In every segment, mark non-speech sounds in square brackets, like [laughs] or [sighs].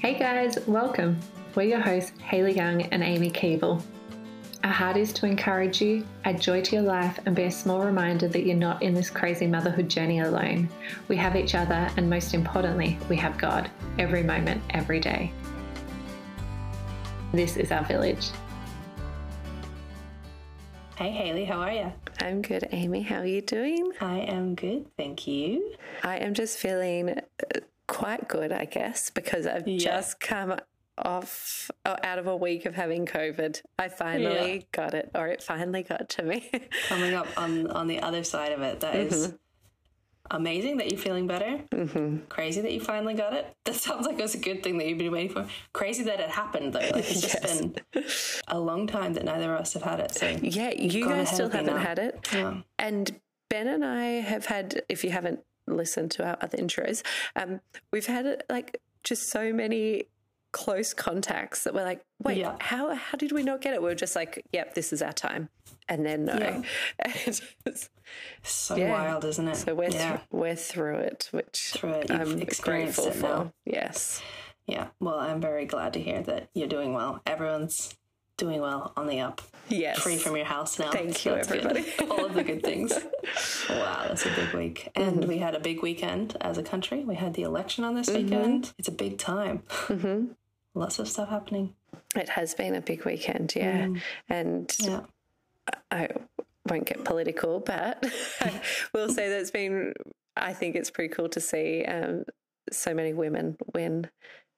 Hey guys, welcome. We're your hosts, Haley Young and Amy Keeble. Our heart is to encourage you, add joy to your life, and be a small reminder that you're not in this crazy motherhood journey alone. We have each other, and most importantly, we have God every moment, every day. This is our village. Hey Haley, how are you? I'm good, Amy. How are you doing? I am good, thank you. I am just feeling uh, quite good, I guess, because I've Yeah. just come off oh, out of a week of having COVID. I finally Yeah. got it, or it finally got to me. [laughs] Coming up on on the other side of it, that is amazing that you're feeling better. Mm-hmm. Crazy that you finally got it. [laughs] That sounds like it was a good thing that you've been waiting for. Crazy that it happened though. Like it's [laughs] just been a long time that neither of us have had it. So yeah, you guys still haven't now. had it. Yeah. And Ben and I have had, if you haven't listened to our other intros, um, we've had like just so many close contacts that we're like, wait, Yeah. how how did we not get it? We are just like, yep, this is our time. And then no. Yeah. [laughs] And it's- so Yeah. wild, isn't it? so we're thr- we're through it, which Through it. I'm experienced grateful it for. now. Yes. yeah. Well, I'm very glad to hear that you're doing well. Everyone's doing well on the up. Yes. free from your house now. Thank So you, that's good. everybody. [laughs] All of the good things. [laughs] wow, that's a big week. And Mm-hmm. we had a big weekend as a country. We had the election on this weekend. It's a big time. Mm-hmm. [laughs] Lots of stuff happening. It has been a big weekend, yeah. Mm. And Yeah. I won't get political, but I will say that it's been, I think it's pretty cool to see um, so many women win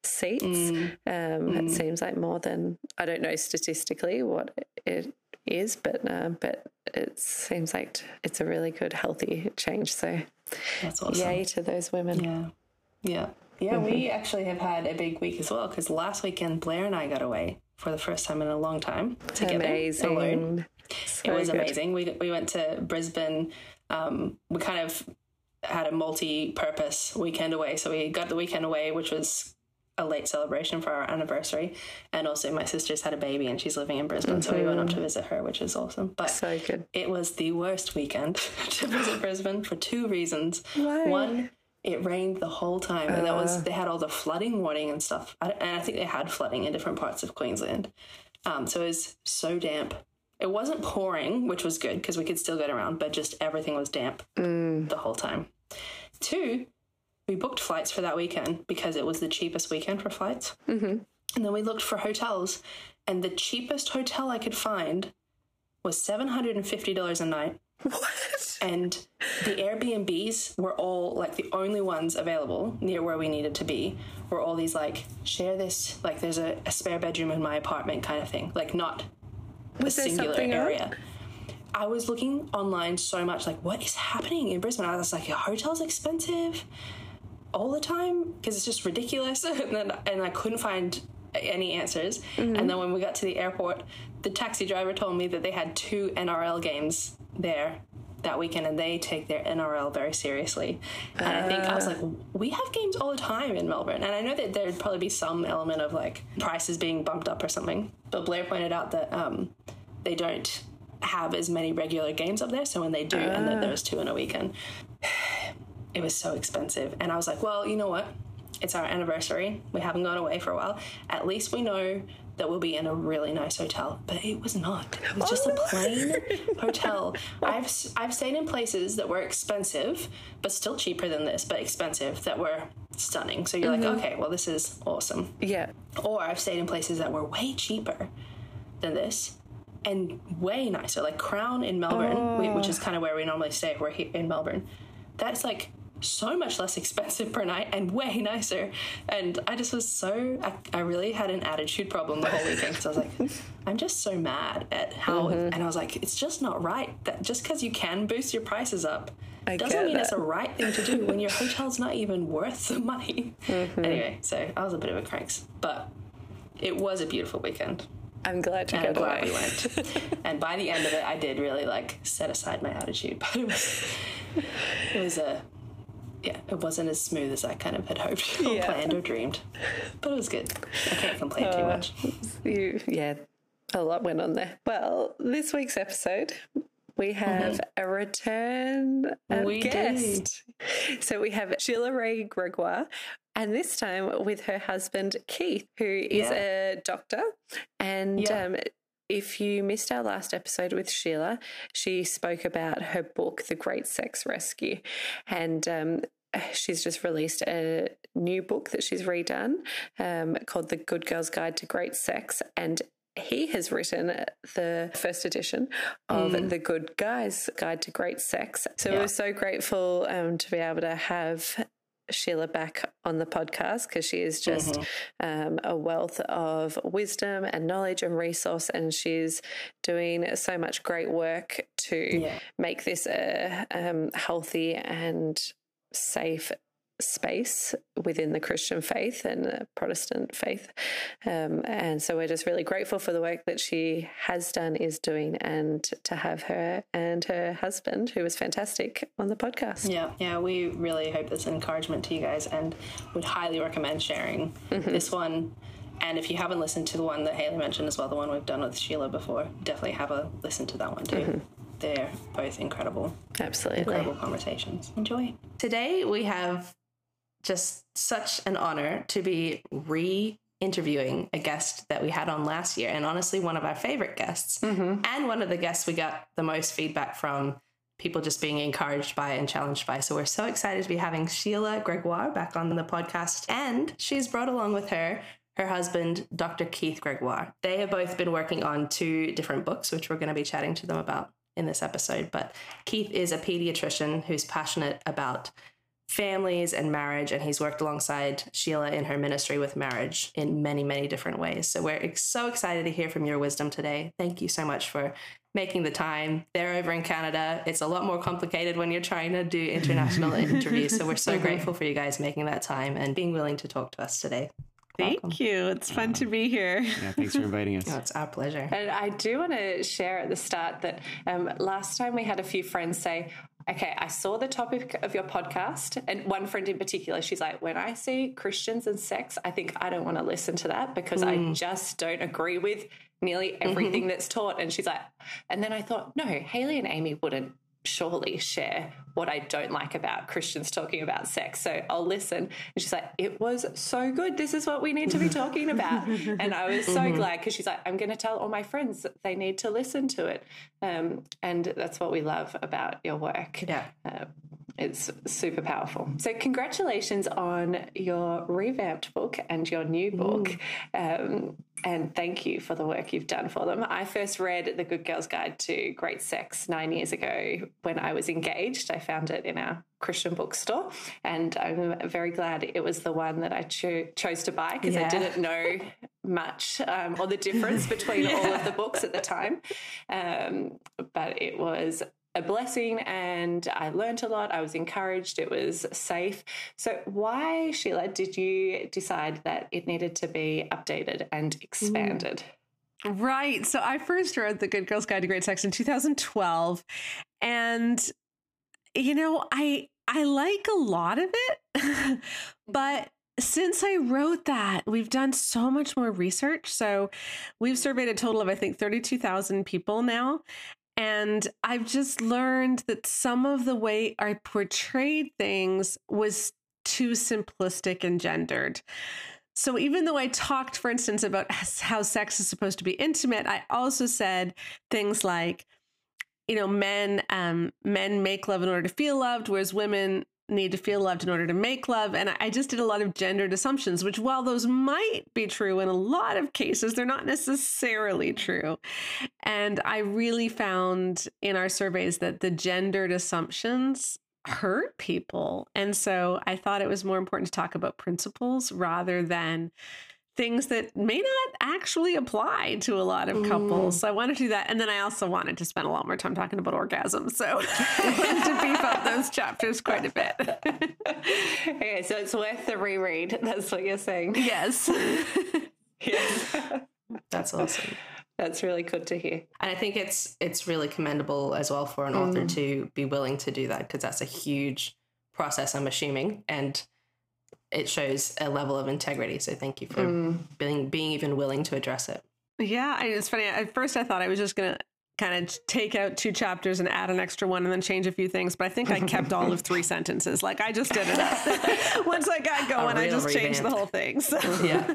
seats. Mm. Um, It seems like more than, I don't know statistically what it is, but um, but it seems like t- it's a really good, healthy change. So, That's awesome. yay to those women. Yeah. Yeah. Yeah, we actually have had a big week as well because last weekend Blair and I got away for the first time in a long time together Amazing. alone. So it was good. amazing. We we went to Brisbane. Um, we kind of had a multi-purpose weekend away. So we got the weekend away, which was a late celebration for our anniversary, and also my sister's had a baby and she's living in Brisbane, so we went mm-hmm. up to visit her, which is awesome. But So good. it was the worst weekend [laughs] to visit Brisbane for two reasons. Why? One, it rained the whole time, and that was ah. they had all the flooding warning and stuff. I, and I think they had flooding in different parts of Queensland. Um, so it was so damp. It wasn't pouring, which was good because we could still get around, but just everything was damp mm. the whole time. Two, we booked flights for that weekend because it was the cheapest weekend for flights. Mm-hmm. And then we looked for hotels, and the cheapest hotel I could find was $750 a night. What? And the Airbnbs were all like the only ones available near where we needed to be. Were all these like share this like there's a, a spare bedroom in my apartment kind of thing. Like not Was a singular something up? area. I was looking online so much like what is happening in Brisbane? I was like, your hotel's expensive all the time because it's just ridiculous. [laughs] and then and I couldn't find any answers. Mm-hmm. And then when we got to the airport, the taxi driver told me that they had two NRL games there that weekend and they take their NRL very seriously. And I think I was like, we have games all the time in Melbourne. And I know that there'd probably be some element of like prices being bumped up or something. But Blair pointed out that um, they don't have as many regular games up there. So when they do, and then there was two in a weekend, [sighs] [sighs] it was so expensive. And I was like, well, you know what? It's our anniversary. We haven't gone away for a while. At least we know that we'll be in a really nice hotel. But it was not. It was just a oh, plain [laughs] hotel. I've I've stayed in places that were expensive, but still cheaper than this, but expensive that were stunning. So you're like, mm-hmm. okay, well this is awesome. Yeah. Or I've stayed in places that were way cheaper than this and way nicer, like Crown in Melbourne, we- which oh. is kind of where we normally stay. We're here in Melbourne. That's like so much less expensive per night and way nicer. And I just was so, I, I really had an attitude problem the whole weekend because I was like, [laughs] I'm just so mad at how, mm-hmm. and I was like, it's just not right that just because you can boost your prices up. I doesn't mean it's that. a right thing to do when your [laughs] hotel's not even worth the money. Mm-hmm. Anyway, so I was a bit of a cranks, but it was a beautiful weekend. I'm glad you And I'm glad away. we went. [laughs] and by the end of it, I did really like set aside my attitude, but it was, it was a, yeah, it wasn't as smooth as I kind of had hoped [laughs] or Yeah. planned or dreamed, but it was good. I can't complain too much. You, yeah, a lot went on there. Well, this week's episode, we have a return uh, We guest. So we have Sheila Wray Gregoire. and this time with her husband Keith, who is yeah. a doctor. And yeah. um, if you missed our last episode with Sheila, she spoke about her book, The Great Sex Rescue. And um, she's just released a new book that she's redone um, called The Good Girl's Guide to Great Sex. And he has written the first edition of mm. The Good Guy's Guide to Great Sex. So yeah. we're so grateful um, to be able to have Sheila back on the podcast because she is just mm-hmm. um, a wealth of wisdom and knowledge and resource, and she's doing so much great work to yeah. make this a um, healthy and safe space within the Christian faith and the Protestant faith. Um, and so we're just really grateful for the work that she has done, is doing, and to have her and her husband, who was fantastic, on the podcast. Yeah, yeah, we really hope an encouragement to you guys and would highly recommend sharing mm-hmm. this one. And if you haven't listened to the one that Haley mentioned as well, the one we've done with Sheila before, definitely have a listen to that one too. Mm-hmm they're both incredible. Absolutely. Incredible conversations. Enjoy. Today we have just such an honor to be re interviewing a guest that we had on last year, and honestly, one of our favorite guests, mm-hmm. and one of the guests we got the most feedback from. People just being encouraged by and challenged by. So we're so excited to be having Sheila Gregoire back on the podcast. And she's brought along with her her husband, Dr. Keith Gregoire. They have both been working on two different books, which we're going to be chatting to them about in this episode. But Keith is a pediatrician who's passionate about families and marriage, and he's worked alongside Sheila in her ministry with marriage in many, many different ways. So we're so excited to hear from your wisdom today. Thank you so much for making the time. They're over in Canada. It's a lot more complicated when you're trying to do international [laughs] interviews. So we're so grateful for you guys making that time and being willing to talk to us today. Thank Welcome. you. It's fun to be here. Yeah, thanks for inviting us. oh, [laughs] it's our pleasure. And I do want to share at the start that um, last time we had a few friends say, okay, I saw the topic of your podcast, and one friend in particular, she's like, when I see Christians and sex, I think I don't want to listen to that because mm. I just don't agree with nearly everything mm-hmm. that's taught. And she's like, and then I thought, no, Haley and Amy wouldn't surely share what I don't like about Christians talking about sex. So I'll listen. And she's like, it was so good. This is what we need to be talking about. [laughs] and I was so mm-hmm. glad because she's like, I'm going to tell all my friends that they need to listen to it. Um, and that's what we love about your work. Yeah. Uh, it's super powerful. So, congratulations on your revamped book and your new book. Um, and thank you for the work you've done for them. I first read The Good Girl's Guide to Great Sex nine years ago when I was engaged. I found it in our Christian bookstore, and I'm very glad it was the one that I cho- chose to buy because yeah. I didn't know much um, or the difference [laughs] between yeah. all of the books at the time. Um, but it was a blessing and I learned a lot. I was encouraged. It was safe. So, why, Sheila, did you decide that it needed to be updated and expanded? Mm. Right. So, I first read The Good Girl's Guide to Great Sex in 2012. And, you know, I. I like a lot of it, [laughs] but mm-hmm. since I wrote that, we've done so much more research. So we've surveyed a total of, I think, 32,000 people now. And I've just learned that some of the way I portrayed things was too simplistic and gendered. So even though I talked, for instance, about how sex is supposed to be intimate, I also said things like, you know, men um, men make love in order to feel loved, whereas women need to feel loved in order to make love. And I just did a lot of gendered assumptions, which, while those might be true in a lot of cases, they're not necessarily true. And I really found in our surveys that the gendered assumptions hurt people. And so I thought it was more important to talk about principles rather than things that may not actually apply to a lot of couples. Mm. So I wanted to do that. And then I also wanted to spend a lot more time talking about orgasms. So I [laughs] wanted to beef up those chapters quite a bit. [laughs] okay, so it's worth the reread. That's what you're saying. Yes. [laughs] yes. That's awesome. That's really good to hear. And I think it's it's really commendable as well for an mm. author to be willing to do that because that's a huge process, I'm assuming. And it shows a level of integrity. So thank you for mm. being being even willing to address it. Yeah, it's funny. At first, I thought I was just gonna kind of take out two chapters and add an extra one and then change a few things. But I think I kept all of three [laughs] sentences. Like I just did [laughs] it up. [laughs] Once I got going, I just revamp. changed the whole thing. So. Yeah.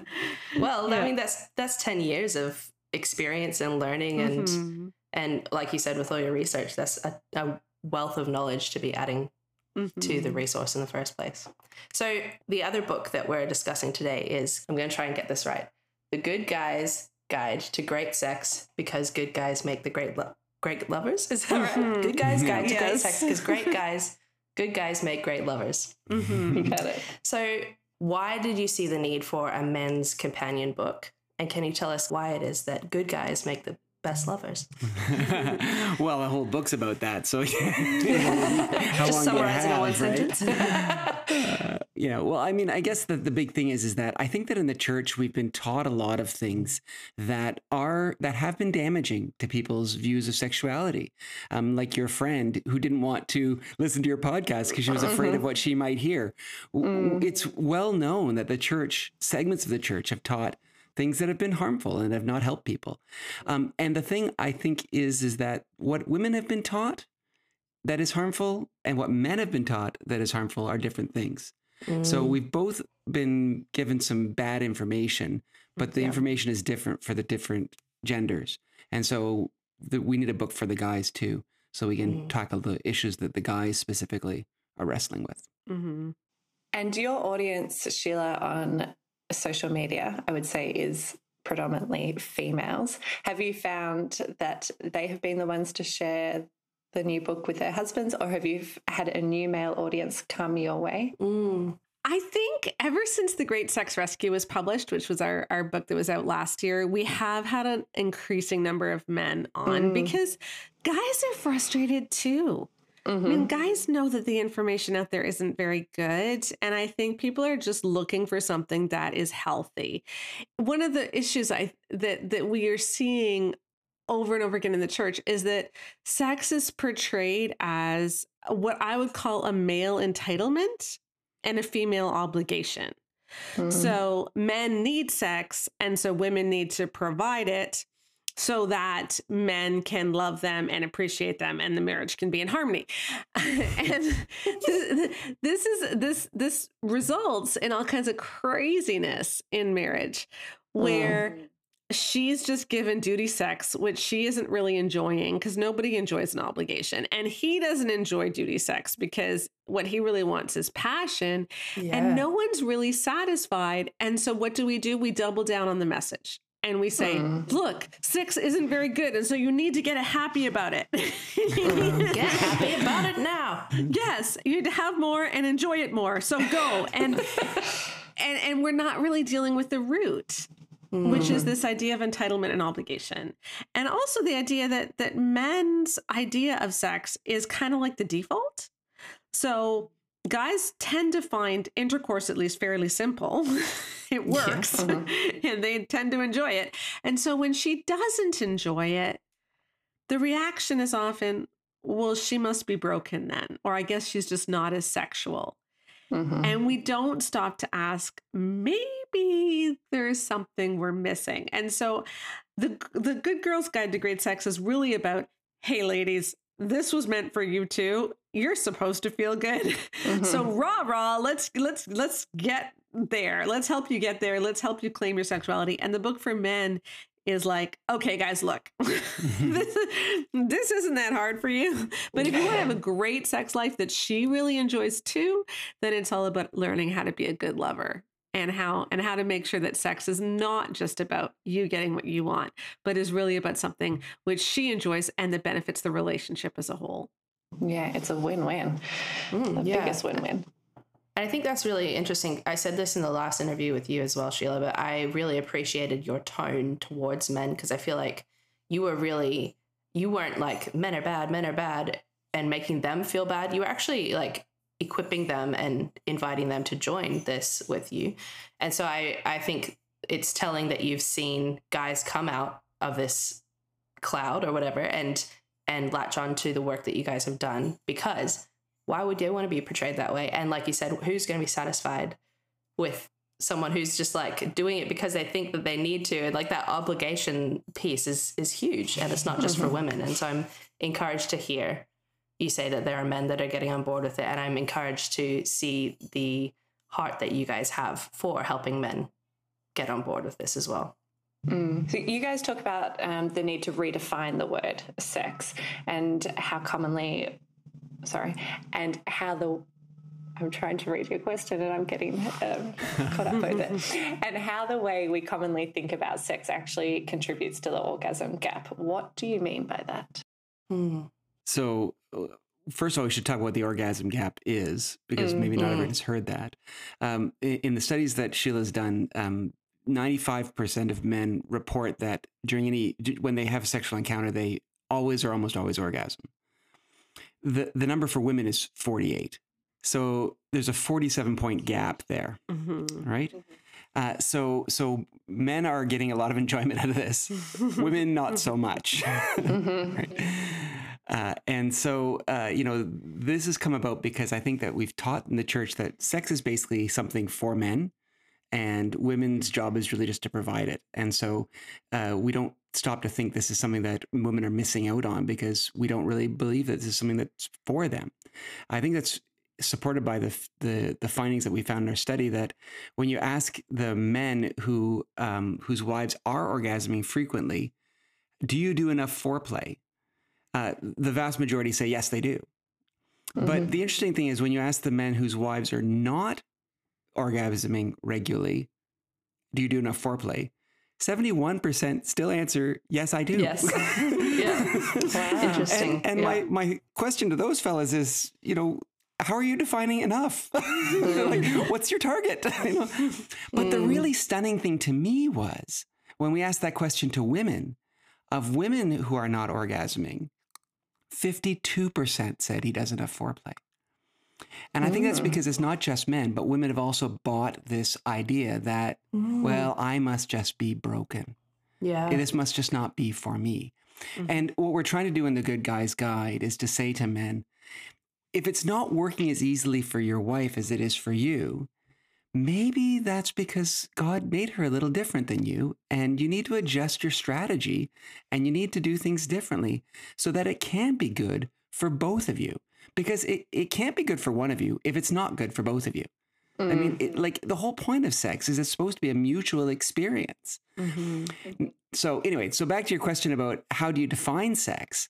Well, yeah. I mean, that's that's ten years of experience and learning, and mm-hmm. and like you said, with all your research, that's a, a wealth of knowledge to be adding Mm-hmm. to the mm-hmm. resource in the first place. So, the other book that we're discussing today is I'm going to try and get this right The Good Guys Guide to Great Sex because good guys make the great lo- great lovers. Is that right? Mm-hmm. Good guys guide to great sex because great [laughs] guys, good guys make great lovers. Mm-hmm. [laughs] You got it. So, why did you see the need for a men's companion book? And can you tell us why it is that good guys make the best lovers. [laughs] well, the whole book's about that. So, [laughs] [laughs] how just summarizing in one right? sentence. uh, yeah. Well, I mean, I guess that the big thing is is that I think that in the church we've been taught a lot of things that are that have been damaging to people's views of sexuality. Um, like your friend who didn't want to listen to your podcast because she was afraid mm-hmm. of what she might hear. Mm. It's well known that the church segments of the church have taught things that have been harmful and have not helped people. Um, and the thing I think is is that what women have been taught that is harmful and what men have been taught that is harmful are different things. Mm. So we've both been given some bad information, but the yeah. information is different for the different genders. And so the, we need a book for the guys too, so we can mm. tackle the issues that the guys specifically are wrestling with. Mm-hmm. And your audience, Sheila, on social media, I would say, is predominantly females. Have you found that they have been the ones to share the new book with their husbands, or have you had a new male audience come your way? Mm. I think ever since The Great Sex Rescue was published, which was our, our book that was out last year, we have had an increasing number of men on mm. because guys are frustrated too. Mm-hmm. I mean, mm-hmm. guys know that the information out there isn't very good. And I think people are just looking for something that is healthy. One of the issues I that that we are seeing over and over again in the church is that sex is portrayed as what I would call a male entitlement and a female obligation. Mm-hmm. So men need sex, and so women need to provide it so that men can love them and appreciate them and the marriage can be in harmony. [laughs] And this, this is this this results in all kinds of craziness in marriage where mm. she's just given duty sex which she isn't really enjoying because nobody enjoys an obligation. And he doesn't enjoy duty sex because what he really wants is passion yeah. and no one's really satisfied. And so what do we do? We double down on the message and we say, mm. look, six isn't very good. And so you need to get happy about it. [laughs] get happy about it now. Yes, you need to have more and enjoy it more. So go. And [laughs] and and we're not really dealing with the root. Mm. Which is mm. this idea of entitlement and obligation. And also the idea that that men's idea of sex is kind of like the default. So guys tend to find intercourse at least fairly simple. [laughs] [laughs] it works yeah. uh-huh. [laughs] and they tend to enjoy it. And so when she doesn't enjoy it, the reaction is often, well, she must be broken then, or I guess she's just not as sexual. Mm-hmm. And we don't stop to ask, maybe there's something we're missing. And so the the Good Girls Guide to Great Sex is really about, hey ladies, this was meant for you too. You're supposed to feel good. [laughs] Mm-hmm. So rah rah, let's let's let's get there. Let's help you get there. Let's help you claim your sexuality. And the book for men is like, okay, guys, look, [laughs] this, this isn't that hard for you. But if you want to have a great sex life that she really enjoys too, then it's all about learning how to be a good lover and how and how to make sure that sex is not just about you getting what you want, but is really about something which she enjoys and that benefits the relationship as a whole. Yeah, it's a win-win. Mm, the yeah. biggest win-win. And I think that's really interesting. I said this in the last interview with you as well, Sheila, but I really appreciated your tone towards men because I feel like you were really you weren't like men are bad, men are bad and making them feel bad. You were actually like equipping them and inviting them to join this with you. And so I, I think it's telling that you've seen guys come out of this cloud or whatever and and latch on to the work that you guys have done because why would they want to be portrayed that way? And like you said, who's going to be satisfied with someone who's just like doing it because they think that they need to. Like that obligation piece is is huge, and it's not just for mm-hmm. women. And so I'm encouraged to hear you say that there are men that are getting on board with it, and I'm encouraged to see the heart that you guys have for helping men get on board with this as well. Mm. So you guys talk about um, the need to redefine the word sex and how commonly, sorry, and how the I'm trying to read your question and I'm getting um, caught up with it. [laughs] And how the way we commonly think about sex actually contributes to the orgasm gap. What do you mean by that? Mm. So, first of all, we should talk about what the orgasm gap is because mm, maybe not everyone has heard that. Um, in, in, the studies that Sheila's done, um, 95% of men report that during any, when they have a sexual encounter, they always or almost always orgasm. The, the number for women is 48. So there's a 47 point gap there, mm-hmm. right? Mm-hmm. Uh, so so men are getting a lot of [laughs] enjoyment out of this, women not so much. [laughs] mm-hmm. right? Uh, and so uh, you know this has come about because I think that we've taught in the church that sex is basically something for men, and women's job is really just to provide it. And so uh, we don't stop to think this is something that women are missing out on because we don't really believe that this is something that's for them. I think that's supported by the, the the findings that we found in our study that when you ask the men who um, whose wives are orgasming frequently, do you do enough foreplay? Uh, the vast majority say yes, they do. Mm-hmm. But the interesting thing is when you ask the men whose wives are not orgasming regularly, do you do enough foreplay? 71% still answer, yes, I do. Yes. [laughs] yeah. [laughs] Wow. Interesting. And, and yeah. my, my question to those fellas is, you know, how are you defining enough? [laughs] like, what's your target? you know? But mm. the really stunning thing to me was when we asked that question to women, of women who are not orgasming, 52% said he doesn't have foreplay. And I think that's mm. because it's not just men, but women have also bought this idea that, mm. well, I must just be broken. Yeah. This must just not be for me. Mm-hmm. And what we're trying to do in the Good Guy's Guide is to say to men, if it's not working as easily for your wife as it is for you, maybe that's because God made her a little different than you, and you need to adjust your strategy and you need to do things differently so that it can be good for both of you. Because it, it can't be good for one of you if it's not good for both of you. Mm-hmm. I mean, it, mm-hmm. like the whole point of sex is it's supposed to be a mutual experience. Mm-hmm. So, anyway, so back to your question about how do you define sex?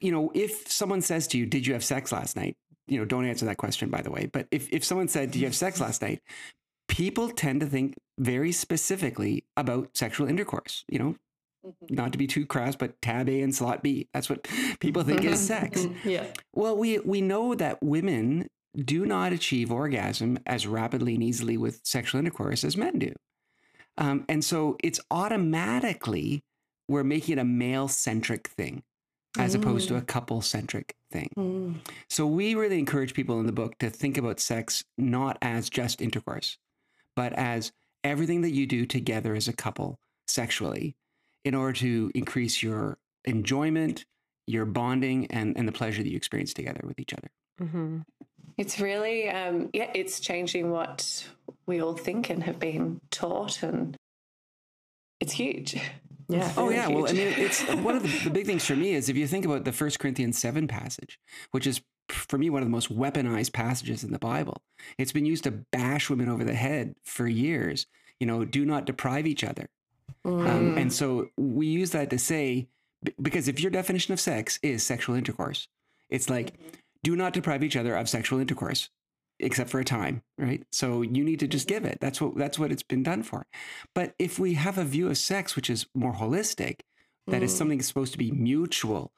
you know, if someone says to you, Did you have sex last night? You know, don't answer that question, by the way. But if, if someone said, Do you have sex [laughs] last night? People tend to think very specifically about sexual intercourse, you know, mm-hmm. not to be too crass, but tab A and slot B. That's what [laughs] people think is sex. [laughs] yeah. Well, we we know that women do not achieve orgasm as rapidly and easily with sexual intercourse as men do. Um, and so it's automatically we're making it a male centric thing as mm. opposed to mm. a couple centric thing. Mm. So we really encourage people in the book to think about sex not as just intercourse, but as everything that you do together as a couple sexually in order to increase your enjoyment, your bonding, and, and the pleasure that you experience together with each other. Mm-hmm. It's really, um, yeah, it's changing what we all think and have been taught, and it's huge. [laughs] Yeah. Oh, yeah. Well, I mean, it's one of the, the, [laughs] big things for me is if you think about the First Corinthians 7 passage, which is for me one of the most weaponized passages in the Bible. It's been used to bash women over the head for years. You know, do not deprive each other. Mm. Um, and so we use that to say, because if your definition of sex is sexual intercourse, it's like, mm-hmm. do not deprive each other of sexual intercourse except for a time, right? So you need to just give it. That's what that's what it's been done for. But if we have a view of sex which is more holistic, that mm. is something that's supposed to be mutual,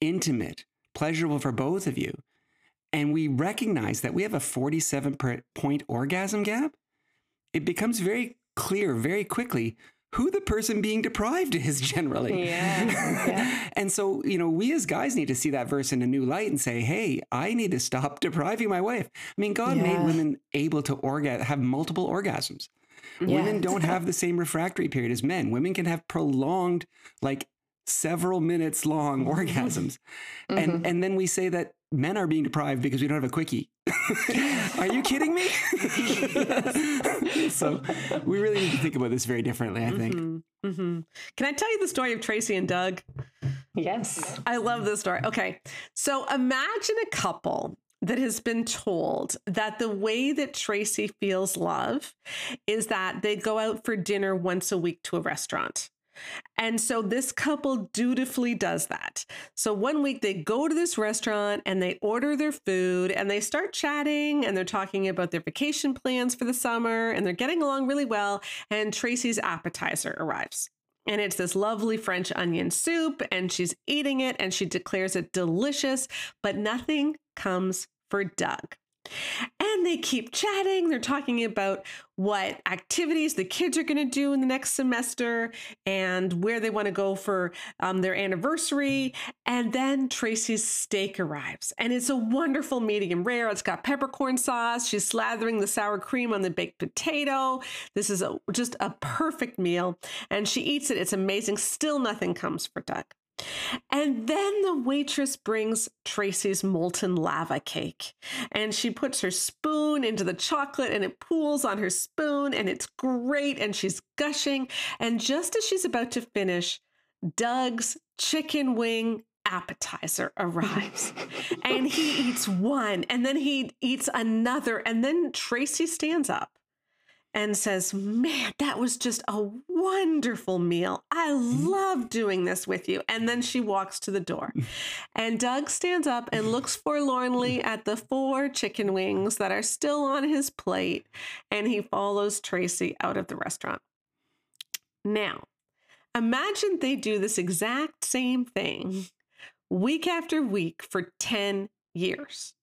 intimate, pleasurable for both of you, and we recognize that we have a 47 point orgasm gap, it becomes very clear very quickly who the person being deprived is [laughs] generally. Yeah. yeah. [laughs] and so, you know, we as guys need to see that verse in a new light and say, hey, I need to stop [laughs] depriving my wife. I mean, God yeah. made women able to orga- have multiple orgasms. Yeah. Women don't have the same refractory period as men. Women can have prolonged, like several minutes long orgasms. Mm-hmm. And and then we say that men are being deprived because we don't have a quickie. [laughs] Are you kidding me? [laughs] so we really need to think about this very differently, I think. Mm-hmm. Mm-hmm. Can I tell you the story of Tracy and Doug? Yes. I love this story. Okay. So imagine a couple that has been told that the way that Tracy feels love is that they go out for dinner once a week to a restaurant. And so this couple dutifully does that. So one week they go to this restaurant and they order their food and they start chatting and they're talking about their vacation plans for the summer and they're getting along really well. And Tracy's appetizer arrives. And it's this lovely French onion soup, and she's eating it and she declares it delicious, but nothing comes for Doug. And they keep chatting. They're talking about what activities the kids are going to do in the next semester and where they want to go for um, their anniversary. And then Tracy's steak arrives, and it's a wonderful medium rare. It's got peppercorn sauce. She's slathering the sour cream on the baked potato. This is a, just a perfect meal. And she eats it. It's amazing. Still, nothing comes for Doug. And then the waitress brings Tracy's molten lava cake. And she puts her spoon into the chocolate and it pools on her spoon and it's great. And she's gushing. And just as she's about to finish, Doug's chicken wing appetizer arrives [laughs] and he eats one and then he eats another. And then Tracy stands up and says, Man, that was just a wonderful meal. I Mm-hmm. love doing this with you. And then she walks to the door. [laughs] And Doug stands up and looks forlornly at the four chicken wings that are still on his plate. And he follows Tracy out of the restaurant. Now, imagine they do this exact same thing week after week for 10 years.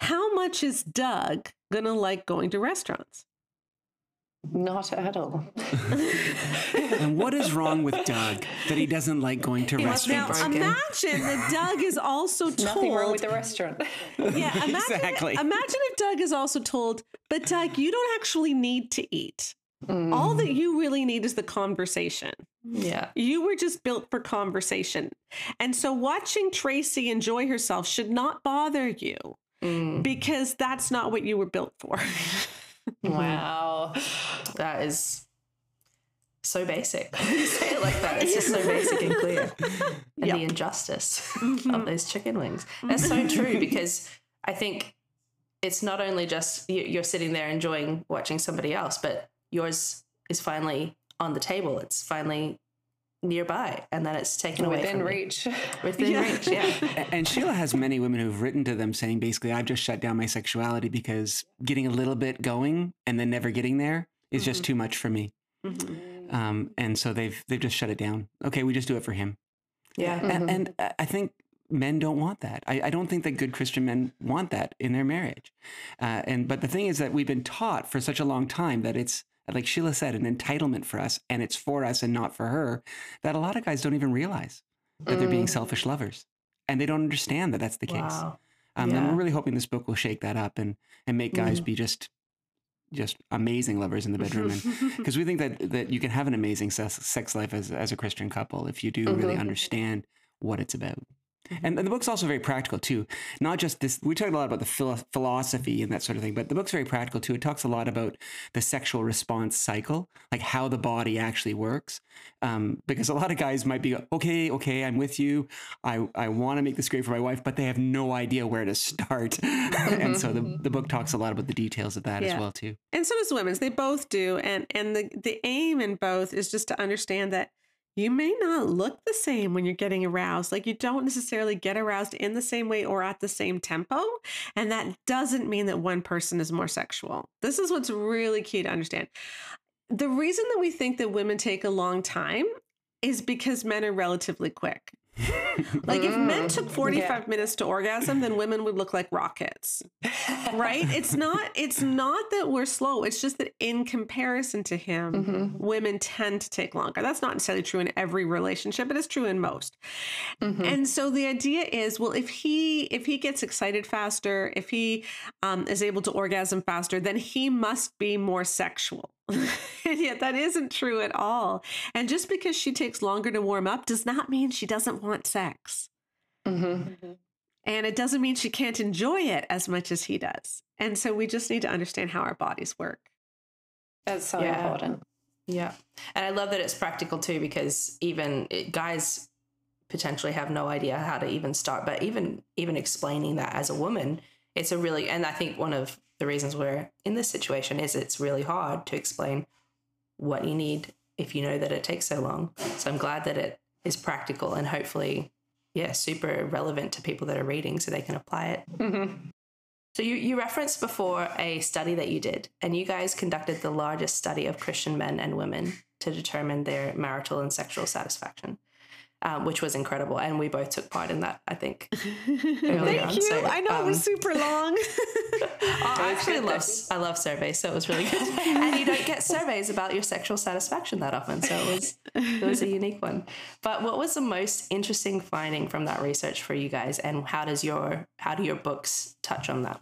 How much is Doug going to like going to restaurants? Not at all. And what is wrong with Doug that he doesn't like going to He must be Now, imagine that Doug is also told. [laughs] Nothing wrong with the restaurant. yeah, [laughs] imagine, Exactly. Imagine if Doug is also told, but Doug, you don't actually need to eat. All that you really need is the conversation. Yeah. You were just built for conversation. And so watching Tracy enjoy herself should not bother you Mm. because that's not what you were built for. [laughs] Mm-hmm. Wow. That is so basic. You [laughs] say it like that, it's just so [laughs] basic and clear. And Yep. the injustice of mm-hmm. those chicken wings. That's so mm-hmm. true [laughs] because I think it's not only just you're sitting there enjoying watching somebody else, but yours is finally on the table. It's finally nearby, and then it's taken away Within from you. reach. Within Yeah. reach, yeah. [laughs] And Sheila has many women who've written to them saying basically, I've just shut down my sexuality because getting a little bit going and then never getting there is just too much for me. Mhm. Um, and so they've they've just shut it down. Okay, we just do it for him. Yeah. Mhm. And, and I- I think men don't want that. I, I don't think that good Christian men want that in their marriage. Uh, and but the thing is that we've been taught for such a long time that it's like Sheila said, an entitlement for us, and it's for us and not for her. That a lot of guys don't even realize that they're being Mm. selfish lovers, and they don't understand that that's the case. Wow. Um, And Yeah. we're really hoping this book will shake that up and and make guys be just just amazing lovers in the bedroom and [laughs] because we think that that you can have an amazing sex, sex life as as a Christian couple if you do really Mhm. understand what it's about. And, and the book's also very practical too. Not just this. We talked a lot about the philo- philosophy and that sort of thing, but the book's very practical too. It talks a lot about the sexual response cycle, like how the body actually works. Um, because a lot of guys might be okay, okay, I'm with you. I I want to make this great for my wife, but they have no idea where to start. [laughs] and so the [laughs] the book talks a lot about the details of that as well too. and so does women's. They both do. And and the, the aim in both is just to understand that you may not look the same when you're getting aroused. Like you don't necessarily get aroused in the same way or at the same tempo. And that doesn't mean that one person is more sexual. This is what's really key to understand. The reason that we think that women take a long time is because men are relatively quick. Like if men Mm, took 45 minutes to orgasm, then women would look like rockets. Right? It's not it's not that we're slow. It's just that in comparison to him, Mhm. women tend to take longer. That's not necessarily true in every relationship, but it's true in most. Mhm. And so the idea is, well, if he if he gets excited faster, if he um, is able to orgasm faster, then he must be more sexual. [laughs] and yet that isn't true at all. And just because she takes longer to warm up does not mean she doesn't want sex. Mhm. And it doesn't mean she can't enjoy it as much as he does. And so we just need to understand how our bodies work. That's so Yeah. important. Yeah. And I love that it's practical too, because even it, guys potentially have no idea how to even start, but even even explaining that as a woman, it's a really and I think one of the reasons we're in this situation is it's really hard to explain what you need if you know that it takes so long. So I'm glad that it is practical and hopefully, yeah, super relevant to people that are reading so they can apply it. Mm-hmm. So you, you referenced before a study that you did, and you guys conducted the largest study of Christian men and women to determine their marital and sexual satisfaction, um, which was incredible. And we both took part in that, I think. [laughs] early on. Thank you. So, I know it was um, super long. [laughs] I actually love I love surveys, so it was really good. [laughs] and you don't get surveys about your sexual satisfaction that often, so it was it was a unique one. But what was the most interesting finding from that research for you guys, and how does your how do your books touch on that?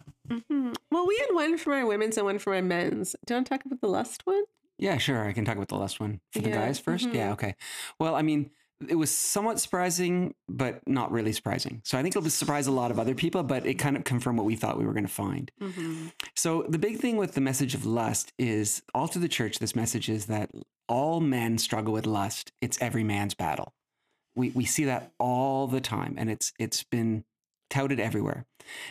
well, we had one for my women's and one for my men's. Do you want to talk about the lust one? Yeah, sure. I can talk about the last one for the Yeah, guys 1st Yeah, okay. Well, I mean, it was somewhat surprising, but not really surprising. So I think it'll surprise a lot of other people, but it kind of confirmed what we thought we were going to find. Mm-hmm. So the big thing with the message of lust is all through the church, this message is that all men struggle with lust. It's every man's battle. We we see that all the time, and it's it's been touted everywhere.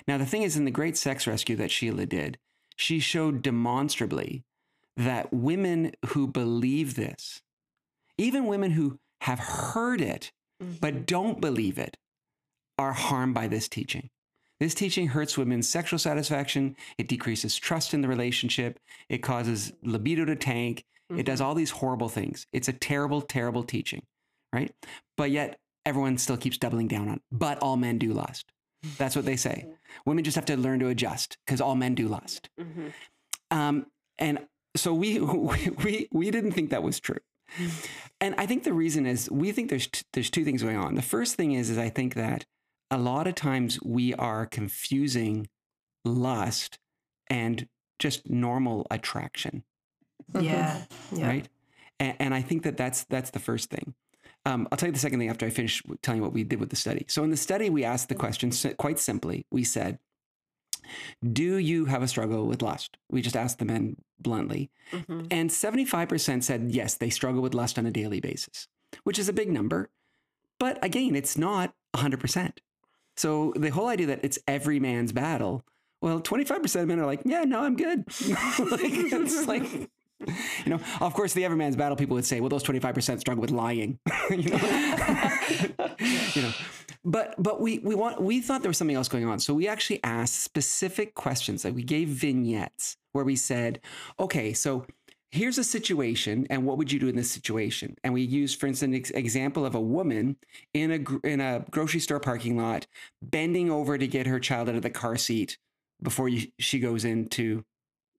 Now the thing is, in the great sex rescue that Sheila did, she showed demonstrably that women who believe this, even women who have heard it but mm-hmm. don't believe it, are harmed by this teaching. This teaching hurts women's sexual satisfaction. It decreases trust in the relationship. It causes libido to tank. It does mm-hmm. all these horrible things. It's a terrible, terrible teaching, right? But yet everyone still keeps doubling down on. it. But all men do lust. That's what they say. Mm-hmm. Women just have to learn to adjust because all men do lust. Um, and so [laughs] we, we we didn't think that was true. And I think the reason is we think there's t- there's two things going on. The first thing is is I think that a lot of times we are confusing lust and just normal attraction, Yeah, yeah. right? And, and I think that that's that's the first thing. Um, I'll tell you the second thing after I finish telling you what we did with the study. So in the study, we asked the question quite simply. We said, "Do you have a struggle with lust?" We just asked the men bluntly, mm-hmm. and 75% said yes, they struggle with lust on a daily basis, which is a big number. But again, it's not 100%. So the whole idea that it's every man's battle, well, 25% of men are like, yeah, no, I'm good. [laughs] like, it's like, you know, of course, the Everyman's battle people would say, well, those 25% struggle with lying. [laughs] you know? [laughs] you know. But but we we want we thought there was something else going on. So we actually asked specific questions. Like we gave vignettes where we said, okay, so here's a situation, and what would you do in this situation? And we used, for instance, an ex- example of a woman in a in a grocery store parking lot bending over to get her child out of the car seat before you, she goes into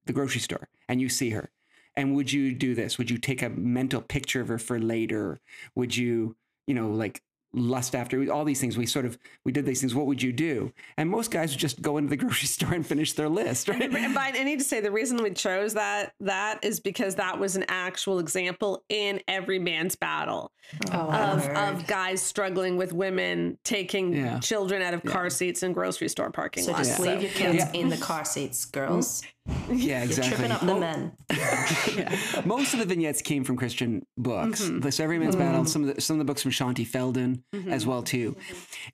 the grocery store, and you see her. And would you do this? Would you take a mental picture of her for later? Would you, you know, like lust after all these things? We sort of we did these things. What would you do? And most guys would just go into the [laughs] grocery store and finish their list, right? And by, I need to say the reason we chose that that is because that was an actual example in every man's battle Oh, of, of guys struggling with women taking Yeah. children out of car seats in grocery store parking So lots. just So- leave your kids Yeah. in the car seats, mm-hmm. girls. Yeah, exactly. tripping up the men. [laughs] Most of the vignettes came from Christian books. This Everyman's Battle, some of the some of the books from Shaunti Feldhahn as well too.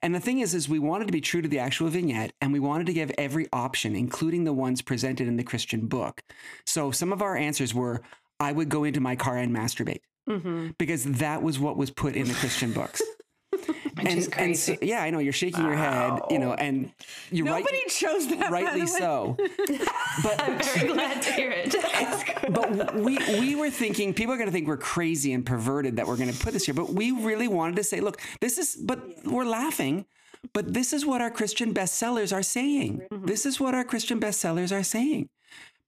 And the thing is, is we wanted to be true to the actual vignette, and we wanted to give every option, including the ones presented in the Christian book. So some of our answers were, "I would go into my car and masturbate," because that was what was put in the Christian books. [laughs] Which is and so- yeah, I know you're shaking your head, you know, and you're right, Nobody chose that. rightly so. [laughs] But I'm very glad to hear it. [laughs] but we we were thinking people are going to think we're crazy and perverted that we're going to put this here but we really wanted to say look this is but we're laughing but this is what our christian bestsellers are saying mm-hmm. this is what our christian bestsellers are saying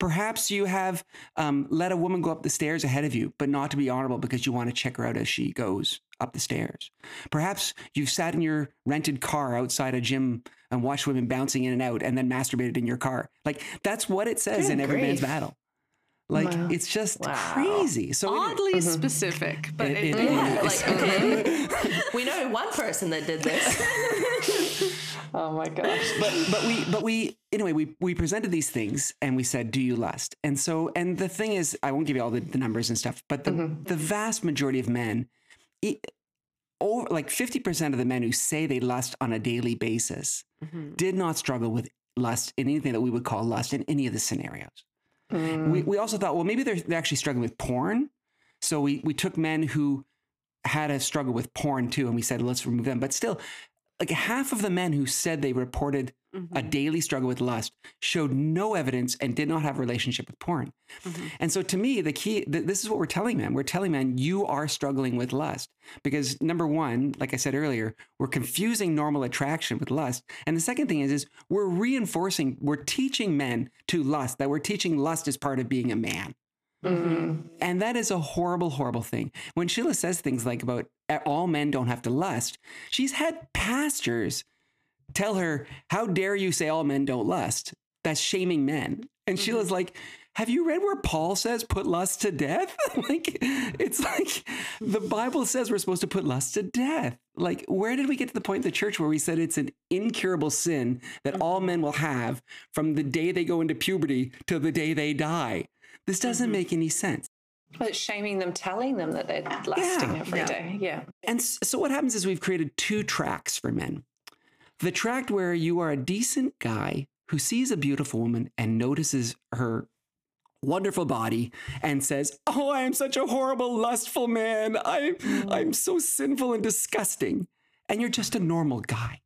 perhaps you have um, let a woman go up the stairs ahead of you but not to be honorable because you want to check her out as she goes up the stairs. Perhaps you've sat in your rented car outside a gym and watched women bouncing in and out and then masturbated in your car. Like that's what it says Good in every man's battle Like Wow. it's just Wow. crazy. So anyway- Oddly specific, but It- it, it Yeah, is. like okay, [laughs] we know one person that did this. [laughs] Oh my gosh. but but we but we anyway we we presented these things and we said do you lust and so and the thing is i won't give you all the, the numbers and stuff but the the vast majority of men e- over like 50% of the men who say they lust on a daily basis Mhm. did not struggle with lust in anything that we would call lust in any of the scenarios Mm. we, we also thought well maybe they're, they're actually struggling with porn so we we took men who had a struggle with porn too and we said let's remove them but still like half of the men who said they reported Mm-hmm. a daily struggle with lust showed no evidence and did not have a relationship with porn Mhm. and so to me the key th- this is what we're telling men we're telling men you are struggling with lust because number one like i said earlier we're confusing normal attraction with lust and the second thing is is we're reinforcing we're teaching men to lust that we're teaching lust as part of being a man Mm. and that is a horrible, horrible thing. When Sheila says things like about "Uh, all men don't have to lust, she's had pastors tell her, How dare you say all men don't lust? That's shaming men. And Sheila's mm-hmm. like, Have you read where Paul says put lust to death? [laughs] like, it's like the Bible says we're supposed to put lust to death. Like, where did we get to the point in the church where we said it's an incurable sin that all mm-hmm. men will have from the day they go into puberty to the day they die? This doesn't mm-hmm. make any sense. But it's shaming them, telling them that they're lusting Yeah. every Yeah. day. Yeah. And so what happens is we've created two tracks for men. The tract where you are a decent guy who sees a beautiful woman and notices her wonderful body and says, "Oh, I am such a horrible lustful man. I I'm so sinful and disgusting." And you're just a normal guy.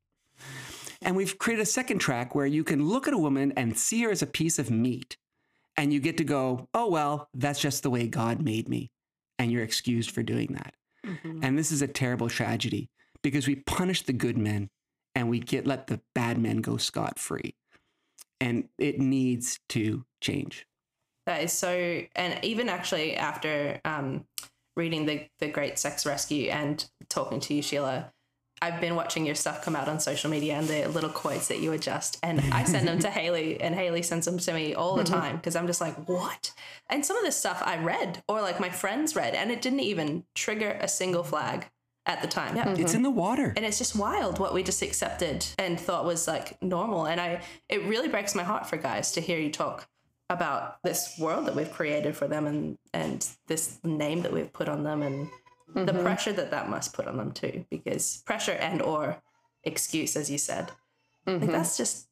And we've created a second track where you can look at a woman and see her as a piece of meat. And you get to go, "Oh, well, that's just the way God made me." And you're excused for doing that. Mhm. And this is a terrible tragedy because we punish the good men and we get let the bad men go scot free. And it needs to change. That is so, and even actually after um, reading the the Great Sex Rescue and talking to you, Sheila, I've been watching your stuff come out on social media and the little quotes that you adjust, and I send them to [laughs] Haley, and Haley sends them to me all the time because I'm just like, what? And some of this stuff I read or like my friends read, and it didn't even trigger a single flag at the time. Yeah. It's in the water. And it's just wild what we just accepted and thought was like normal. And I, it really breaks my heart for guys to hear you talk about this world that we've created for them and and this name that we've put on them and the mm-hmm. pressure that that must put on them too. Because pressure and or excuse, as you said, like mm-hmm. that's just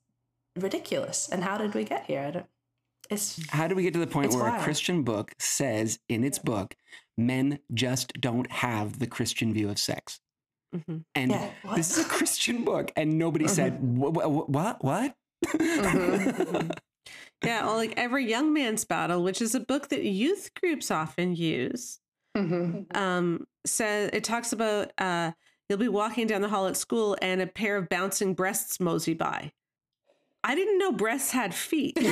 ridiculous. And how did we get here? I don't. It's How do we get to the point It's where a. Christian book says in its book, men just don't have the Christian view of sex? Mhm. And Yeah, this is a Christian book, and nobody said, "Wha- wha- what? What? [laughs] Yeah, well, like every young man's battle, which is a book that youth groups often use. Mm-hmm. um, says it talks about uh, you'll be walking down the hall at school and a pair of bouncing breasts mosey by. I didn't know breasts had feet. [laughs] [laughs]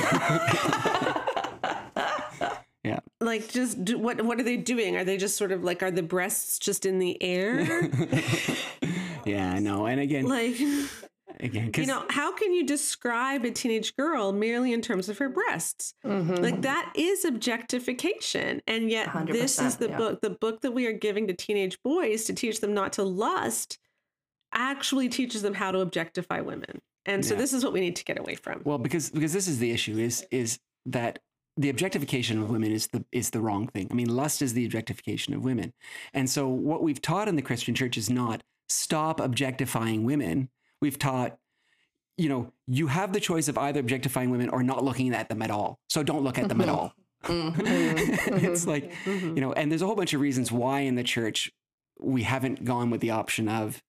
Yeah. like, just do, what? What are they doing? Are they just sort of like are the breasts just in the air? [laughs] yeah, I know. And again, like, again, you know, how can you describe a teenage girl merely in terms of her breasts? Mm-hmm. Like that is objectification. And yet this is the yeah. book, the book that we are giving to teenage boys to teach them not to lust actually teaches them how to objectify women. And so Yeah. this is what we need to get away from. Well, because because this is the issue is is that the objectification of women is the is the wrong thing. I mean, lust is the objectification of women. And so what we've taught in the Christian church is not stop objectifying women. We've taught you know, you have the choice of either objectifying women or not looking at them at all. So don't look at them at [laughs] all. [laughs] it's like, Mhm. you know, and there's a whole bunch of reasons why in the church we haven't gone with the option of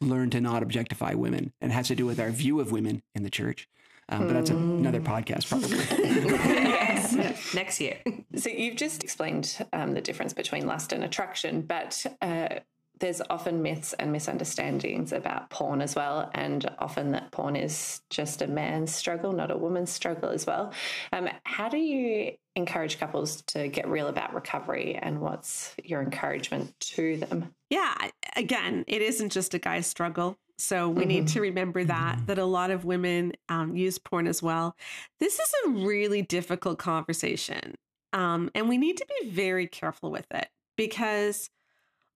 learn to not objectify women. And it has to do with our view of women in the church. Um, but that's another podcast, probably. [laughs] [laughs] next year. So you've just explained um, the difference between lust and attraction, but uh, there's often myths and misunderstandings about porn as well, and often that porn is just a man's struggle, not a woman's struggle as well. Um, how do you encourage couples to get real about recovery, and what's your encouragement to them? Yeah, again, it isn't just a guy's struggle. So we need to remember that that a lot of women um, use porn as well. This is a really difficult conversation. Um, and we need to be very careful with it because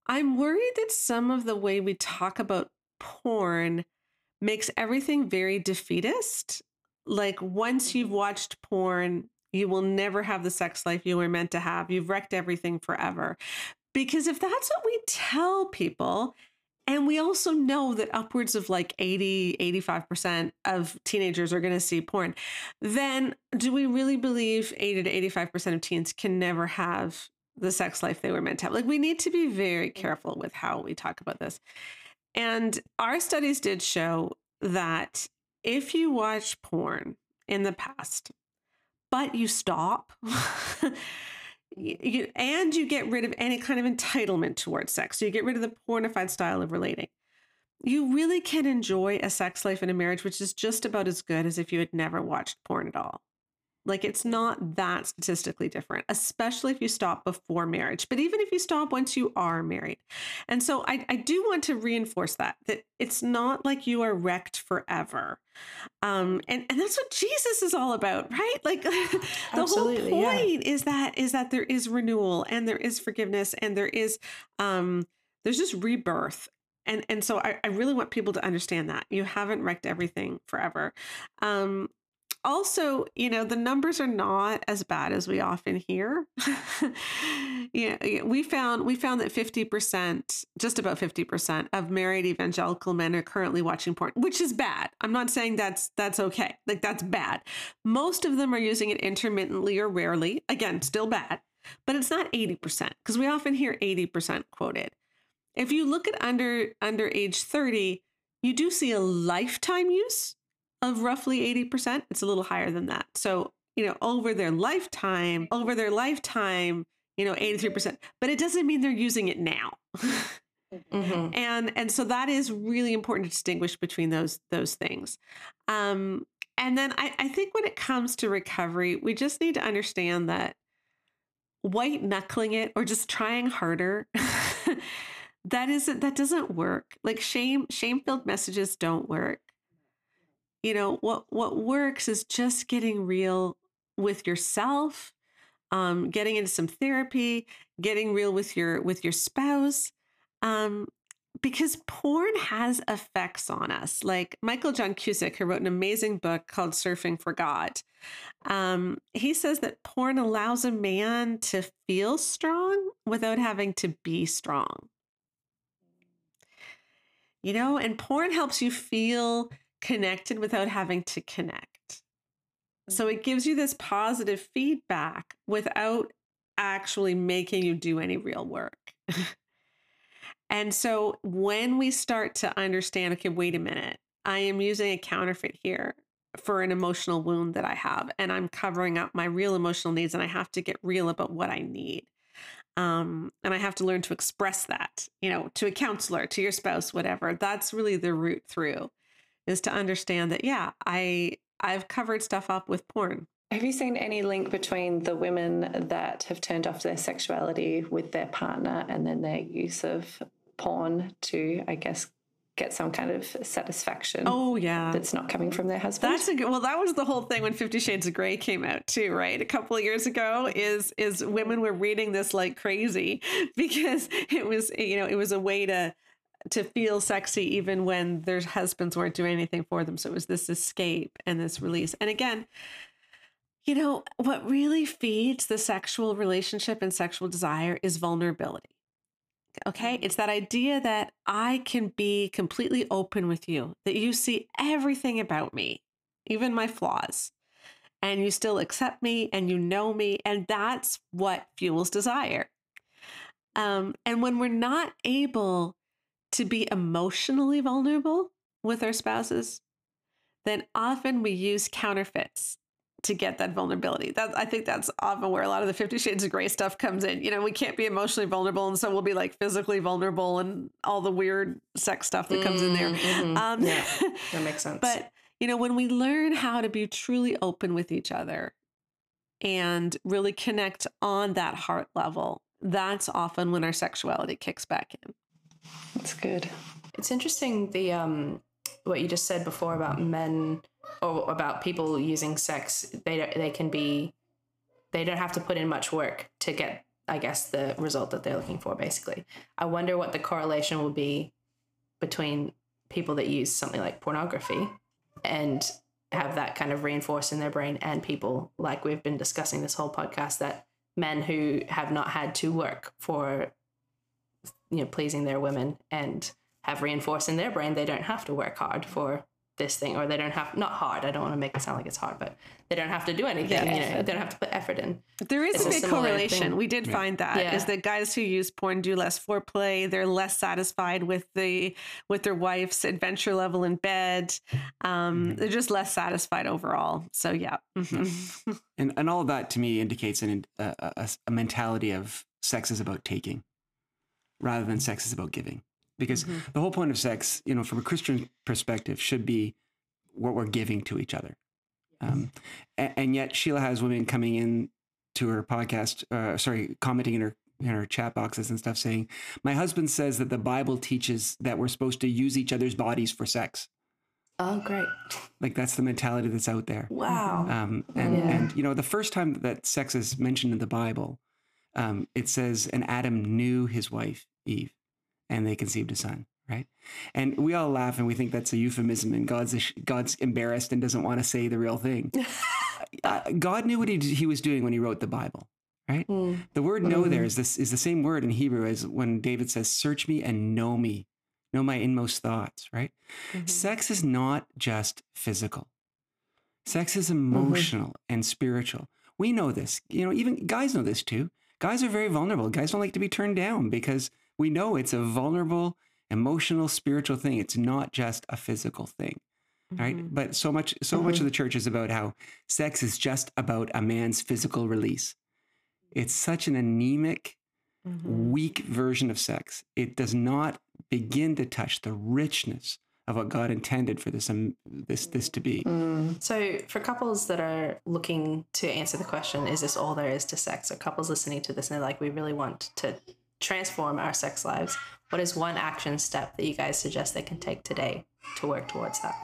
I'm worried that some of the way we talk about porn makes everything very defeatist. Like once you've watched porn, you will never have the sex life you were meant to have. You've wrecked everything forever. Because if that's what we tell people, and we also know that upwards of like 80, 85% of teenagers are going to see porn, then do we really believe 80 to 85% of teens can never have the sex life they were meant to have? Like, we need to be very mm. careful with how we talk about this. And our studies did show that if you watch porn in the past, but you stop, [laughs] you, and you get rid of any kind of entitlement towards sex. So you get rid of the pornified style of relating. You really can enjoy a sex life in a marriage, which is just about as good as if you had never watched porn at all. Like it's not that statistically different, especially if you stop before marriage, but even if you stop once you are married. And so I, I do want to reinforce that, that it's not like you are wrecked forever. Um, and, and that's what Jesus is all about, right? Like [laughs] the Absolutely, whole yeah. point is that is that there is renewal and there is forgiveness and there is um there's just rebirth and and so I, I really want people to understand that you haven't wrecked everything forever um also you know the numbers are not as bad as we often hear. [laughs] Yeah we found we found that 50% just about 50% of married evangelical men are currently watching porn which is bad. I'm not saying that's that's okay like that's bad. Most of them are using it intermittently or rarely. Again still bad but it's not 80% because we often hear 80% quoted. If you look at under under age 30 you do see a lifetime use of roughly 80%. It's a little higher than that. So, you know, over their lifetime, over their lifetime, you know, 83%. But it doesn't mean they're using it now. [laughs] Mhm. and and so that is really important to distinguish between those those things. Um, and then I, I think when it comes to recovery, we just need to understand that white knuckling it or just trying harder [laughs] that isn't that doesn't work like shame shame filled messages don't work you know what what works is just getting real with yourself um getting into some therapy getting real with your with your spouse um because porn has effects on us. Like michael john cusick who wrote an amazing book called surfing for god um he says that porn allows a man to feel strong without having to be strong. You know and porn helps you feel connected without having to connect. So it gives you this positive feedback without actually making you do any real work. [laughs] and so when we start to understand, okay, wait a minute, I am using a counterfeit here for an emotional wound that I have, and I'm covering up my real emotional needs, and I have to get real about what I need. Um, and I have to learn to express that, you know, to a counselor, to your spouse, whatever. That's really the route through is to understand that yeah i i've covered stuff up with porn. Have you seen any link between the women that have turned off their sexuality with their partner and then their use of porn to, I guess, get some kind of satisfaction oh yeah. that's not coming from their husband? that's a good well that was the whole thing when 50 shades of gray came out too right? A couple of years ago is is women were reading this like crazy [laughs] because it was you know it was a way to to feel sexy even when their husbands weren't doing anything for them. So it was this escape and this release. And again you know what really feeds the sexual relationship and sexual desire is vulnerability. Okay? It's that idea that i can be completely open with you that you see everything about me even my flaws and you still accept me and you know me and that's what fuels desire. Um, and when we're not able to be emotionally vulnerable with our spouses, then often we use counterfeits to get that vulnerability. That I think that's often where a lot of the 50 shades of gray stuff comes in. You know, we can't be emotionally vulnerable and so we'll be like physically vulnerable and all the weird sex stuff that comes in there. Mhm. Um, Yeah, [laughs] that makes sense. but you know, when we learn how to be truly open with each other and really connect on that heart level, that's often when our sexuality kicks back in. That's good. It's interesting the um what you just said before about men or about people using sex. They they can be they don't have to put in much work to get, I guess, the result that they're looking for, basically. I wonder what the correlation will be between people that use something like pornography and have that kind of reinforced in their brain and people like we've been discussing this whole podcast that men who have not had to work for you know pleasing their women and have reinforced in their brain they don't have to work hard for this thing or they don't have not hard i don't want to make it sound like it's hard but they don't have to do anything Yeah. you know they don't have to put effort in There is It's a a big similar correlation. thing. We did Yeah. find that is Yeah. that guys who use porn do less foreplay. They're less satisfied with the with their wife's adventure level in bed. Um, Mhm. They're just less satisfied overall. So yeah. Mhm. And and all of that to me indicates an, a, a, a mentality of sex is about taking, rather than sex is about giving. Because Mhm. the whole point of sex, you know, from a Christian perspective, should be what we're giving to each other. Um, and, and yet Sheila has women coming in to her podcast, uh, sorry, commenting in her in her chat boxes and stuff, saying, "My husband says that the Bible teaches that we're supposed to use each other's bodies for sex. oh great Like that's the mentality that's out there." wow Um, and, Yeah. and, you know, the first time that sex is mentioned in the Bible, um, it says, and Adam knew his wife, Eve, and they conceived a son, right? And we all laugh and we think that's a euphemism and God's, God's embarrassed and doesn't want to say the real thing. [laughs] uh, God knew what he, he was doing when he wrote the Bible, right? Mm. The word know there Mhm. is this is the same word in Hebrew as when David says, search me and know me, know my inmost thoughts, right? Mhm. Sex is not just physical. Sex is emotional and spiritual. We know this. You know, even guys know this too. Guys are very vulnerable. Guys don't like to be turned down because we know it's a vulnerable, emotional, spiritual thing. It's not just a physical thing, right? Mhm. But so much, so much Mhm. of the church is about how sex is just about a man's physical release. It's such an anemic, Mhm. weak version of sex. It does not begin to touch the richness of what God intended for this um, this this to be. Mm. So, for couples that are looking to answer the question, is this all there is to sex? Or couples listening to this and they're like, we really want to transform our sex lives. What is one action step that you guys suggest they can take today to work towards that?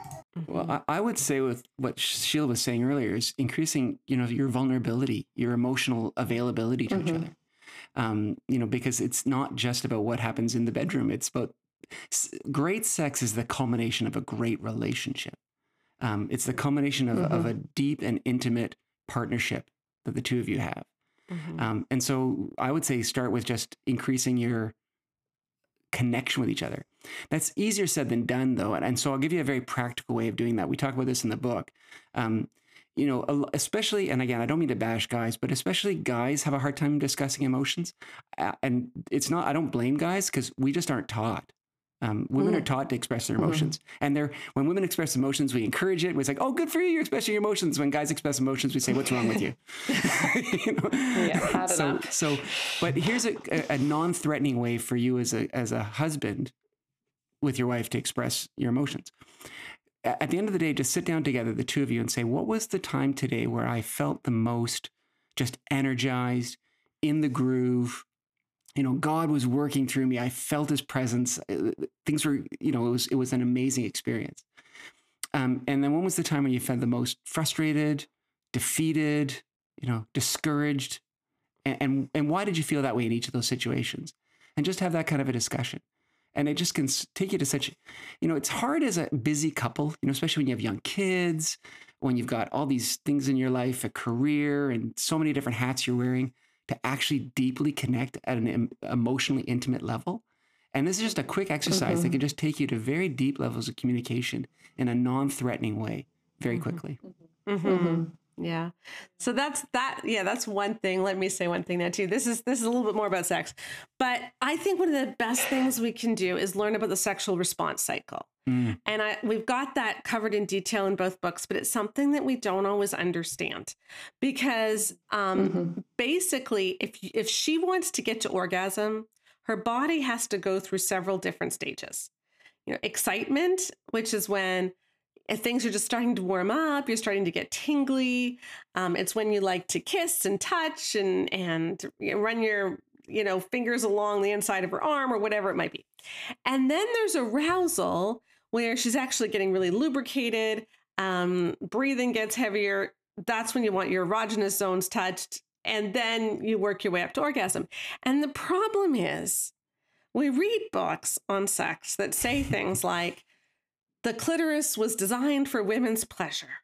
Well, I, I would say with what Sheila was saying earlier is increasing, you know, your vulnerability, your emotional availability to each Mhm. other. Um, you know, because it's not just about what happens in the bedroom. It's about s- great sex is the culmination of a great relationship. Um, it's the culmination of, of a deep and intimate partnership that the two of you have. Mhm. Um, and so I would say start with just increasing your connection with each other. That's easier said than done, though. And, and so I'll give you a very practical way of doing that. We talk about this in the book. Um, you know, especially, and again, I don't mean to bash guys, but especially guys have a hard time discussing emotions. And it's not, I don't blame guys because we just aren't taught. Um, women are taught to express their Mhm. emotions, and they're when women express emotions, we encourage it. We're like, "Oh, good for you! You're expressing your emotions." When guys express emotions, we say, "What's wrong with you?" [laughs] [laughs] You know? Yeah, so, so, but here's a, a, a non-threatening way for you as a as a husband with your wife to express your emotions. At the end of the day, just sit down together, the two of you, and say, "What was the time today where I felt the most just energized, in the groove?" You know, God was working through me. I felt His presence. Uh, Things were, you know, it was it was an amazing experience. Um, and then when was the time when you felt the most frustrated, defeated, you know, discouraged, and, and and why did you feel that way in each of those situations? And just have that kind of a discussion. And it just can take you to such, you know, it's hard as a busy couple, you know, especially when you have young kids, when you've got all these things in your life, a career, and so many different hats you're wearing, to actually deeply connect at an emotionally intimate level. And this is just a quick exercise that can just take you to very deep levels of communication in a non-threatening way very Mhm. quickly. Mhm. Yeah. So that's that. Yeah, that's one thing. Let me say one thing now too. This is this is a little bit more about sex, but I think one of the best things we can do is learn about the sexual response cycle. Mm. And I we've got that covered in detail in both books, but it's something that we don't always understand because um, Mhm. basically, if if she wants to get to orgasm, her body has to go through several different stages. You know, excitement, which is when if things are just starting to warm up, you're starting to get tingly. Um, it's when you like to kiss and touch and and run your you know fingers along the inside of her arm or whatever it might be. And then there's arousal where she's actually getting really lubricated. Um, breathing gets heavier. That's when you want your erogenous zones touched. and then you work your way up to orgasm. And the problem is, we read books on sex that say things like, the clitoris was designed for women's pleasure.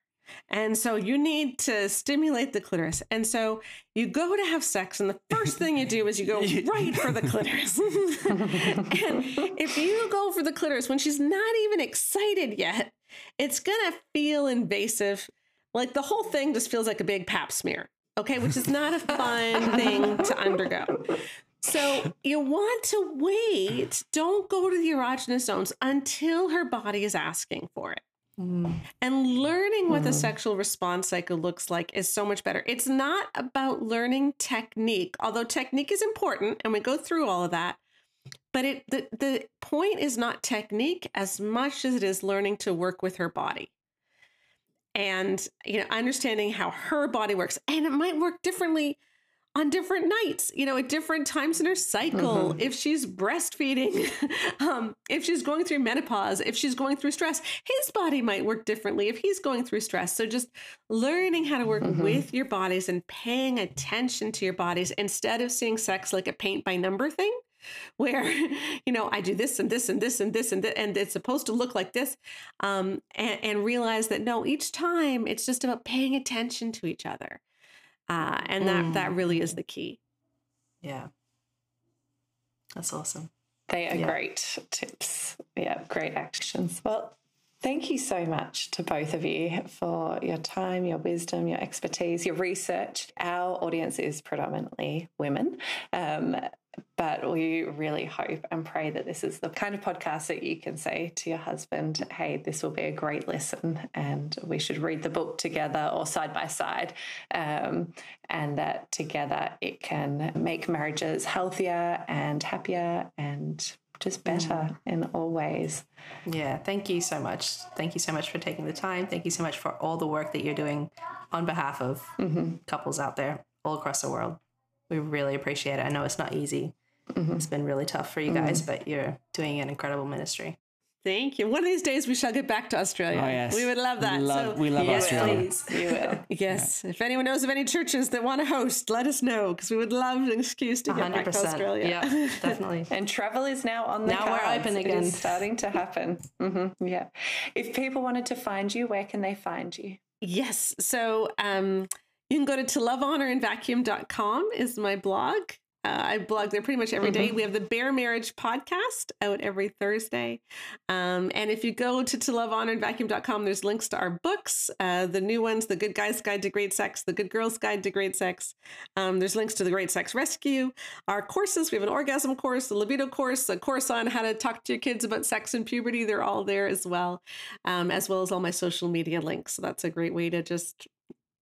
And so you need to stimulate the clitoris. And so you go to have sex, and the first thing you do is you go [laughs] right for the clitoris. [laughs] and if you go for the clitoris when she's not even excited yet, it's going to feel invasive. Like the whole thing just feels like a big pap smear. Okay, which is not a fun thing to undergo. So you want to wait. Don't go to the erogenous zones until her body is asking for it. Mm. And learning what mm. the sexual response cycle looks like is so much better. It's not about learning technique, although technique is important and we go through all of that. But it the, the point is not technique as much as it is learning to work with her body. And you know, understanding how her body works. And it might work differently on different nights, you know, at different times in her cycle. Mm-hmm. If she's breastfeeding, [laughs] um, if she's going through menopause, if she's going through stress, his body might work differently if he's going through stress. So just learning how to work mm-hmm. with your bodies and paying attention to your bodies instead of seeing sex like a paint by number thing. Where [laughs] you know I do this and this and this and this and th- and it's supposed to look like this, um, and, and realize that no, each time it's just about paying attention to each other uh, and that mm. that really is the key. Yeah, that's awesome. They are yeah. great tips. Yeah, great actions. Well, thank you so much to both of you for your time, your wisdom, your expertise, your research. Our audience is predominantly women. Um, but we really hope and pray that this is the kind of podcast that you can say to your husband, hey, this will be a great lesson, and we should read the book together or side by side. Um, and that together it can make marriages healthier and happier and just better mm. in all ways. Yeah, thank you so much. Thank you so much for taking the time. Thank you so much for all the work that you're doing on behalf of mm-hmm. couples out there all across the world. We really appreciate it. I know it's not easy. Mm-hmm. It's been really tough for you guys, mm-hmm. but you're doing an incredible ministry. Thank you. One of these days we shall get back to Australia. Oh, yes. We would love that. We love, so, we love yes, Australia. Please. [laughs] You will. yes. Yeah. If anyone knows of any churches that want to host, let us know because we would love an excuse to get 100%. back to Australia. Yeah, [laughs] definitely. and travel is now on the Now cards. we're open again. It's starting to happen. Mm-hmm. Yeah. If people wanted to find you, where can they find you? Yes. So, um, you can go to to love honor and vacuum.com is my blog. Uh, I blog there pretty much every day. Mm-hmm. We have the Bare Marriage podcast out every Thursday. Um, and if you go to to love honor and vacuum.com, there's links to our books, uh, the new ones, The Good Guy's Guide to Great Sex, The Good Girl's Guide to Great Sex. Um, there's links to the Great Sex Rescue, our courses. We have an orgasm course, a libido course, a course on how to talk to your kids about sex and puberty. They're all there as well, um, as well as all my social media links. So that's a great way to just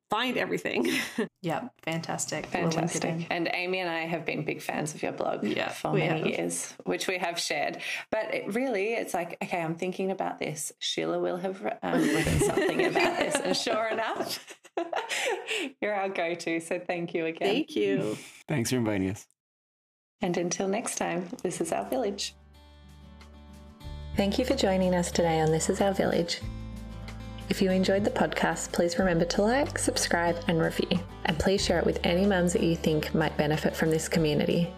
find everything. [laughs] yep, fantastic. Fantastic. And Amy and I have been big fans of your blog yeah, for many have. years, which we have shared. But it really, it's like, okay, I'm thinking about this. Sheila will have um, written [laughs] something about this. And sure enough, [laughs] you're our go to. So thank you again. Thank you. Thanks for inviting us. And until next time, this is Our Village. Thank you for joining us today on This Is Our Village. If you enjoyed the podcast, please remember to like, subscribe, and review. And please share it with any mums that you think might benefit from this community.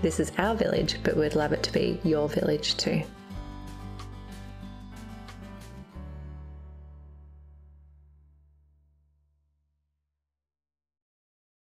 This is our village, but we'd love it to be your village too.